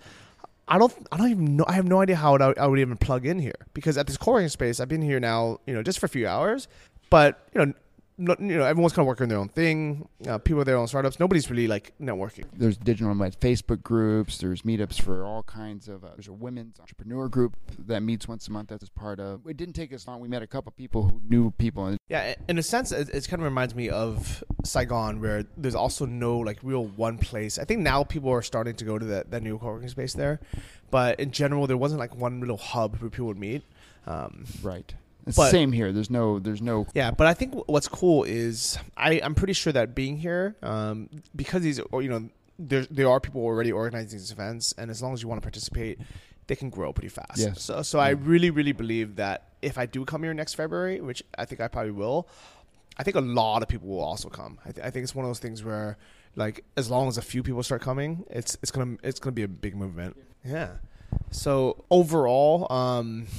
I don't I don't even know I have no idea how I, I would even plug in here because at this co-working space I've been here now you know just for a few hours, but you know. You know, everyone's kind of working their own thing. Uh, people are their own startups. Nobody's really like networking. There's digital nomad Facebook groups. There's meetups for all kinds of. Uh, there's a women's entrepreneur group that meets once a month. That's part of. It didn't take us long. We met a couple of people who knew people. Yeah, in a sense, it, it kind of reminds me of Saigon, where there's also no like real one place. I think now people are starting to go to that, that new co-working space there, but in general, there wasn't like one little hub where people would meet. Um, right. It's But- the same here. There's no. There's no. yeah, but I think what's cool is I, I'm pretty sure that being here, um, because these, you know, there there are people already organizing these events, and as long as you want to participate, they can grow pretty fast. Yes. So, so I really, really believe that if I do come here next February, which I think I probably will, I think a lot of people will also come. I, th- I think it's one of those things where, like, as long as a few people start coming, it's it's gonna it's gonna be a big movement. Yeah. So overall, um, I-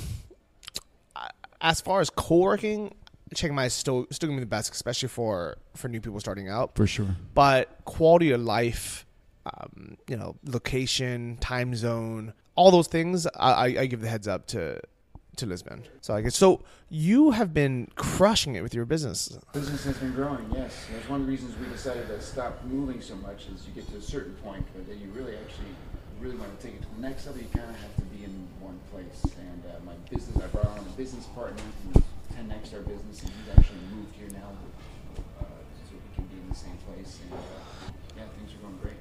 as far as co-working, Chiang Mai is still still gonna be the best, especially for for new people starting out. For sure. But quality of life, um, you know, location, time zone, all those things, I, I, I give the heads up to to Lisbon. So I guess so. You have been crushing it with your business. Business has been growing, yes. That's one of the reasons we decided to stop moving so much is you get to a certain point where then you really actually really want to take it to the next level. You kind of have to be in one place. And uh, my business, I brought on a business partner who's 10x our business, and he's actually moved here now uh, so we can be in the same place. And uh, yeah, things are going great.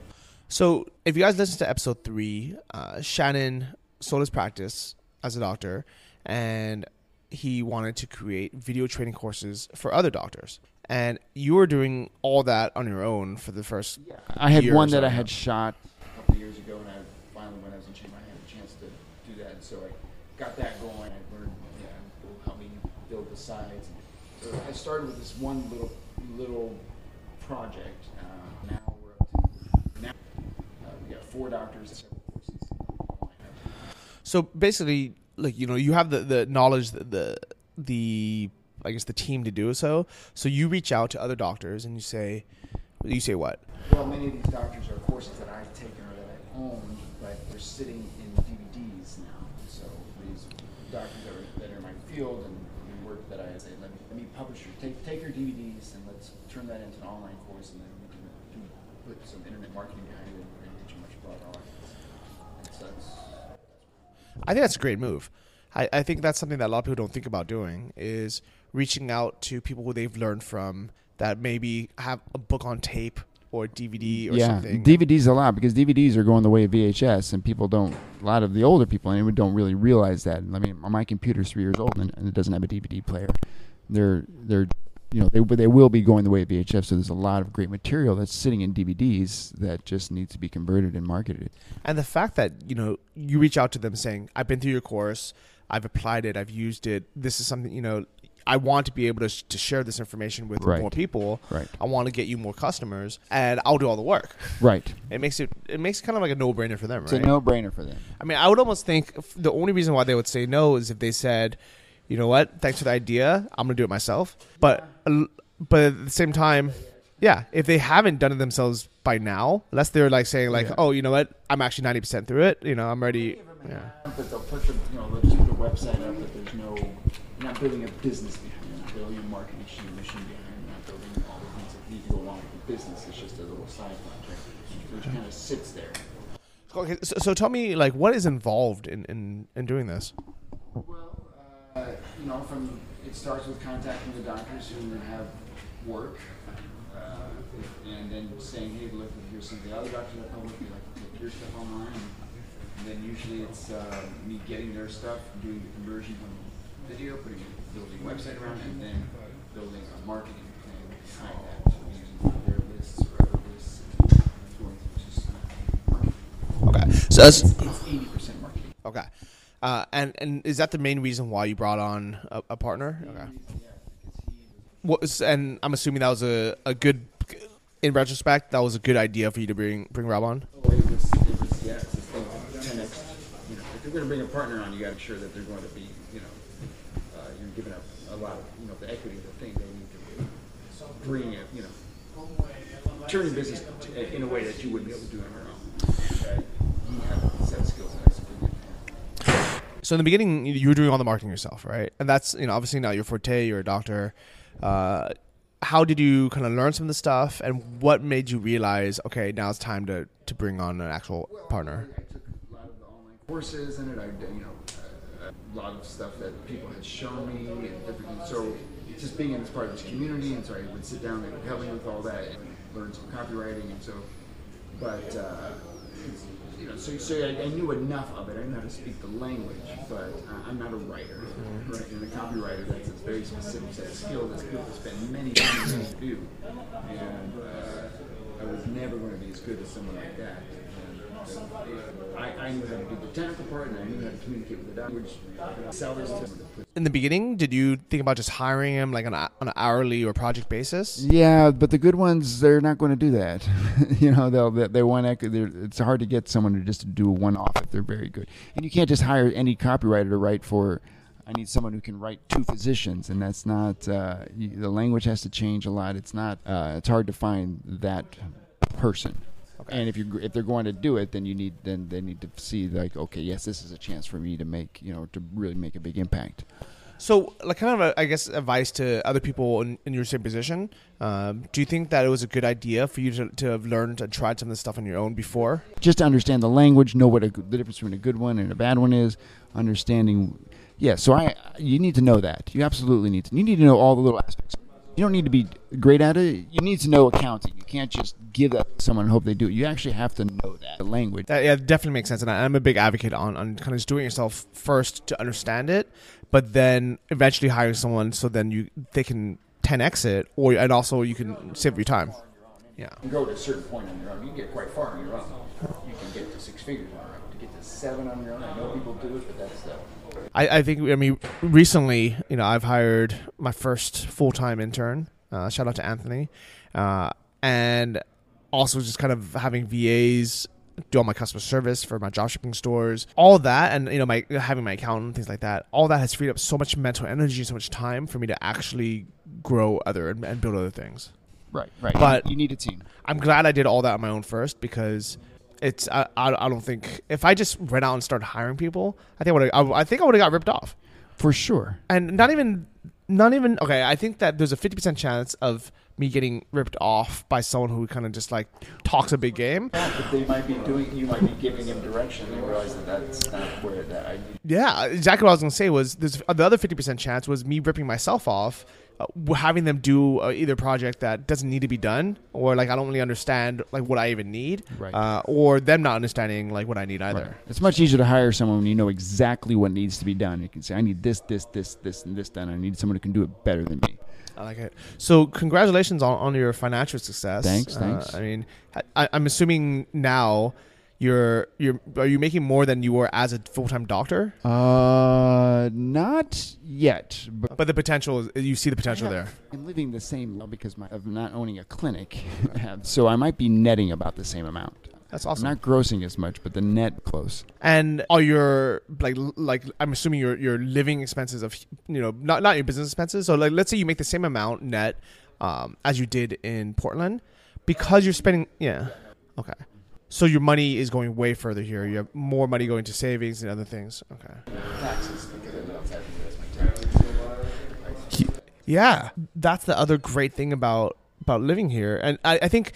So if you guys listen to episode three, uh, Shannon sold his practice as a doctor, and he wanted to create video training courses for other doctors. And you were doing all that on your own for the first. Yeah. I had year one or that I had shot a couple of years ago, and I finally, when I was in Chiang Mai, I had a chance to do that. And so I got that going. I learned, yeah, it will help me build the sides. So I started with this one little little project. Uh, now we're up to now uh, we got four doctors, several courses. So basically, like you know, you have the the knowledge, the the, the I guess the team to do so. So you reach out to other doctors and you say, you say what? Well, many of these doctors are courses that I've taken or that I own, but they're sitting in DVDs now. So these doctors that are, that are in my field and the work that I say, let me, let me publish your, take, take your DVDs and let's turn that into an online course and then we can do, put some internet marketing behind it and reach a much broader audience. And so that's, I think that's a great move. I, I think that's something that a lot of people don't think about doing is reaching out to people who they've learned from that maybe have a book on tape or DVD or yeah, something. DVDs a lot because DVDs are going the way of VHS, and people don't. A lot of the older people anyway don't really realize that. I mean, my computer's three years old and, and it doesn't have a DVD player. They're they're you know they they will be going the way of VHS. So there's a lot of great material that's sitting in DVDs that just needs to be converted and marketed. And the fact that you know you reach out to them saying, "I've been through your course, I've applied it, I've used it. This is something you know. I want to be able to, to share this information with Right. more people. Right. I want to get you more customers, and I'll do all the work. Right. It makes it it makes it kind of like a no brainer for them, It's right? a no-brainer for them. I mean, I would almost think the only reason why they would say no is if they said, "You know what? Thanks for the idea. I'm gonna do it myself." But uh, but at the same time, yeah, if they haven't done it themselves by now, unless they're like saying like, Yeah. "Oh, you know what? I'm actually 90 percent through it. You know, I'm ready." Yeah. But they'll put the you know they'll keep the website up, but there's no you're not building a business behind it. You're not building a marketing machine, mission behind it. You're not building all the things that need to go along with the business. It's just a little side project which kind of sits there. Okay, so, so tell me, like, what is involved in in, in doing this? Well, uh, you know, from it starts with contacting the doctors who have work, uh, and then saying, "Hey, look, here's some of the other doctors that public. We like to your stuff online." And then usually it's uh, me getting their stuff, doing the conversion from video, putting a building website around it, and then building a marketing plan behind that. So. Okay, so that's eighty percent marketing. Okay. Uh, and and is that the main reason why you brought on a, a partner? Okay. What was, and I'm assuming that was a, a good, in retrospect, that was a good idea for you to bring bring Rob on. Oh, it was, it was, yeah, it's a thing. 10x, you know, if you're going to bring a partner on, you got to make sure that they're going to be to bring it, you know, turning business to, in a way that you wouldn't be able to do on your own. Okay? You have a set of skills and expertise. So in the beginning, you were doing all the marketing yourself, right? And that's you know obviously now you're forte, you're a doctor. Uh, how did you kind of learn some of the stuff, and what made you realize, okay, now it's time to to bring on an actual partner? I took a lot of the online courses in it. I, did, you know, uh, a lot of stuff that people had shown me and different. So just being in this part of this community, and so I would sit down, would help me with all that, and learn some copywriting, and so. But uh, you know, so, so I, I knew enough of it. I knew how to speak the language, but uh, I'm not a writer, right? And a copywriter, that's a very specific set of skills that people spend many times to do, and uh, I was never going to be as good as someone like that. And, I, I knew how to do the technical part, and I knew how to communicate with the language. Sell In the beginning, did you think about just hiring him like on, a, on an hourly or project basis? Yeah, but the good ones, they're not going to do that. you know, they'll they, they want to. It's hard to get someone to just do a one-off if they're very good, and you can't just hire any copywriter to write for. I need someone who can write to physicians, and that's not. Uh, the language has to change a lot. It's not. Uh, it's hard to find that person. And if you if they're going to do it, then you need then they need to see like okay, yes, this is a chance for me to make you know to really make a big impact. So, like, kind of, a, I guess, advice to other people in, in your same position. Um, do you think that it was a good idea for you to, to have learned and tried some of this stuff on your own before? just to understand the language, know what a, the difference between a good one and a bad one is, understanding. Yeah, so I you need to know that. You absolutely need to. You need to know all the little aspects. You don't need to be great at it. You need to know accounting. You can't just give that to someone and hope they do it. You actually have to know that the language. That yeah, definitely makes sense, and I, I'm a big advocate on, on kind of just doing it yourself first to understand it, but then eventually hiring someone so then you they can 10x it, or and also you can save your time. Yeah. You can go to a certain point on your own. You can get quite far on your own. You can get to six figures on your own. To get to seven on your own, I know people do it, but that's the. I, I think I mean recently, you know, I've hired my first full time intern. Uh, shout out to Anthony, uh, and also just kind of having VAs do all my customer service for my drop shipping stores, all that, and you know, my having my accountant things like that. All that has freed up so much mental energy, so much time for me to actually grow other and, and build other things. Right, right. But- you need a team. I'm glad I did all that on my own first because it's I, I, I don't think if I just ran out and started hiring people, I think I would I, I think I would have got ripped off. For sure. and not even not even okay i think that there's a 50% chance of me getting ripped off by someone who kind of just like talks a big game But they might be doing. You might be giving them direction. They realize that that's not where that I. yeah exactly what i was going to say was there's the other 50% chance was me ripping myself off w- having them do uh, either project that doesn't need to be done or like i don't really understand like what i even need Right. uh, or them not understanding like what i need either It's much easier to hire someone when you know exactly what needs to be done. You can say, I need this, this, this, this, and this done. I need someone who can do it better than me. I like it. So, congratulations on, on your financial success. Thanks, Uh, thanks. I mean, I, I'm assuming now you're you're are you making more than you were as a full time doctor? Uh, not yet, but But the potential is you see the potential there. I'm living the same level because my, of not owning a clinic. so I might be netting about the same amount. That's I'm awesome. not grossing as much, but the net close. and all your like like I'm assuming your your living expenses of you know not not your business expenses. So like let's say you make the same amount net um, as you did in Portland because you're spending yeah okay. So your money is going way further here. You have more money going to savings and other things. Okay. Yeah, that's the other great thing about about living here, and I, I think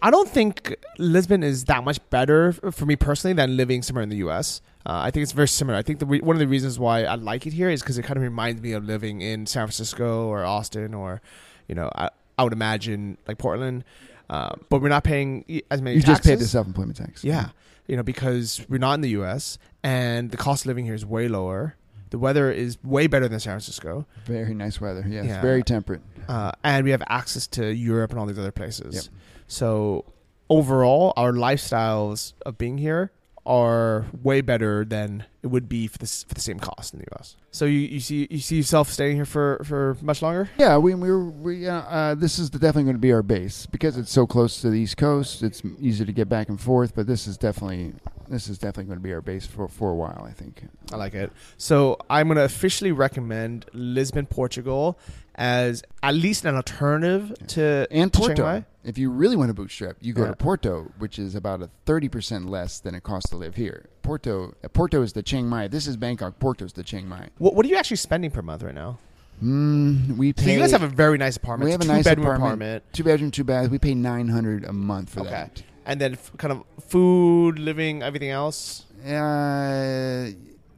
I don't think Lisbon is that much better for me personally than living somewhere in the U.S. Uh, I think it's very similar. I think the re- one of the reasons why I like it here is because it kind of reminds me of living in San Francisco or Austin or, you know, I, I would imagine like Portland, uh, but we're not paying as many. You just paid the self-employment tax. Yeah, you know, because we're not in the U.S. and the cost of living here is way lower. The weather is way better than San Francisco. Very nice weather. Yes, Yeah. very temperate. uh, and we have access to Europe and all these other places. Yep. So overall, our lifestyles of being here are way better than it would be for this for the same cost in the U.S. So you, you see you see yourself staying here for, for much longer? Yeah, we we we uh, uh, this is definitely going to be our base because it's so close to the East Coast. It's easy to get back and forth, but this is definitely this is definitely going to be our base for for a while. I think. I like it. So I'm going to officially recommend Lisbon, Portugal, as at least an alternative to And to Chiang Porto. Mai. If you really want to bootstrap, you go Yeah. to Porto, which is about a thirty percent less than it costs to live here. Porto, uh, Porto is the Chiang Mai. This is Bangkok. Porto is the Chiang Mai. What, what are you actually spending per month right now? Mm, we So you guys have a very nice apartment. we have a nice apartment, apartment. two bedroom, two baths. We pay nine hundred a month for Okay. that. And then f- kind of food, living, everything else. Uh,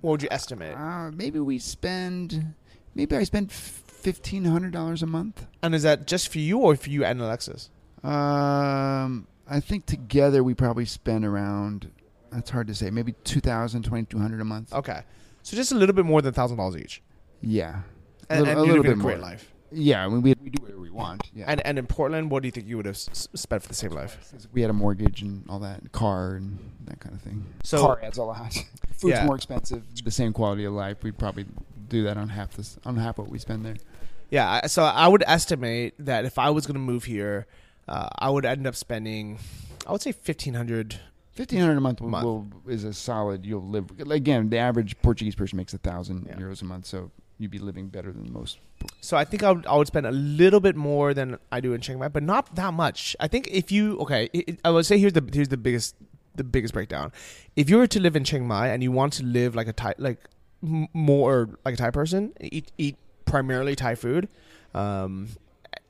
What would you estimate? uh, maybe we spend. Maybe I spend fifteen hundred dollars a month. And is that just for you or for you and Alexis? Um, I think together we probably spend around. That's hard to say. Maybe 2,000, 2,200 a month. Okay. So just a little bit more than thousand dollars each. Yeah, And, little- and a little bit a great more. life. yeah. I mean, we we do whatever we want. Yeah, And and in Portland, what do you think you would have s- spent for the same life? we had a mortgage and all that, car and that kind of thing. So- car adds a lot. Food's Yeah. more expensive. The same quality of life. We'd probably do that on half this on half what we spend there. Yeah, so I would estimate that if I was going to move here, uh, I would end up spending, I would say fifteen hundred. Fifteen hundred a month, will, Month. will is a solid. You'll live again. The average Portuguese person makes a thousand Yeah. euros a month, so you'd be living better than most. So I think I would, I would spend a little bit more than I do in Chiang Mai, but not that much. I think if you okay, it, I would say here's the here's the biggest the biggest breakdown. If you were to live in Chiang Mai and you want to live like a Thai like m- more like a Thai person, eat eat primarily Thai food. Um,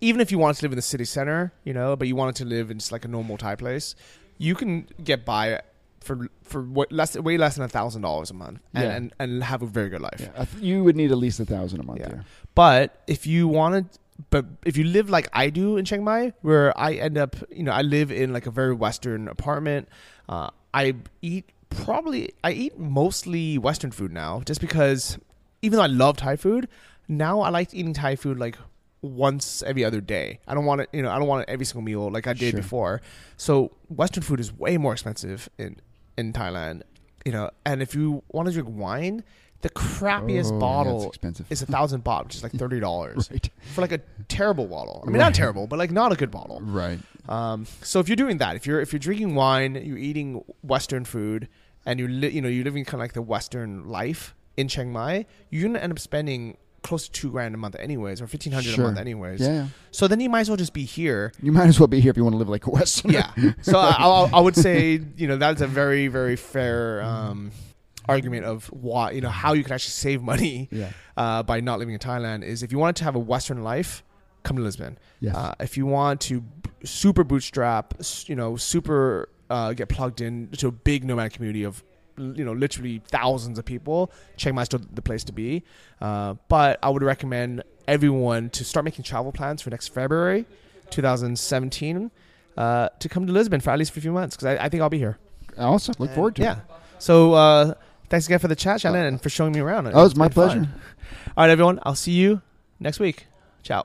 even if you wanted to live in the city center, you know, but you wanted to live in just like a normal Thai place, you can get by for for what less way less than a thousand dollars a month and, Yeah. and and have a very good life. Yeah, you would need at least a thousand a month Yeah. here. But if you wanted, but if you live like I do in Chiang Mai, where I end up, you know, I live in like a very Western apartment. Uh, I eat probably I eat mostly Western food now, just because even though I love Thai food, now I like eating Thai food like once every other day. I don't want it, you know, I don't want it every single meal like I did Sure. before. So Western food is way more expensive in in Thailand, you know. And if you want to drink wine, the crappiest Oh, bottle is a thousand baht, which is like thirty dollars right, for like a terrible bottle. I mean, not terrible, but like not a good bottle. right. Um, so if you're doing that, if you're if you're drinking wine, you're eating Western food, and you li- you know you're living kind of like the Western life in Chiang Mai, you're gonna end up spending close to two grand a month anyways, or fifteen hundred Sure. a month anyways. Yeah, yeah. So then you might as well just be here. You might as well be here if you want to live like a Westerner. Yeah. So I, I, I would say you know that's a very very fair um, argument of why you know how you can actually save money yeah. uh, by not living in Thailand is if you wanted to have a Western life, come to Lisbon. Yes. Uh, if you want to b- super bootstrap, s- you know, super uh, get plugged in to a big nomadic community of, you know, literally thousands of people, Chiang Mai is still the place to be. Uh, but I would recommend everyone to start making travel plans for next February, 2017, uh, to come to Lisbon for at least for a few months because I, I think I'll be here. Awesome. Look forward to yeah. it. So uh, thanks again for the chat, Shannon, and for showing me around. Oh, it's my been fun. pleasure. All right, everyone. I'll see you next week. Ciao.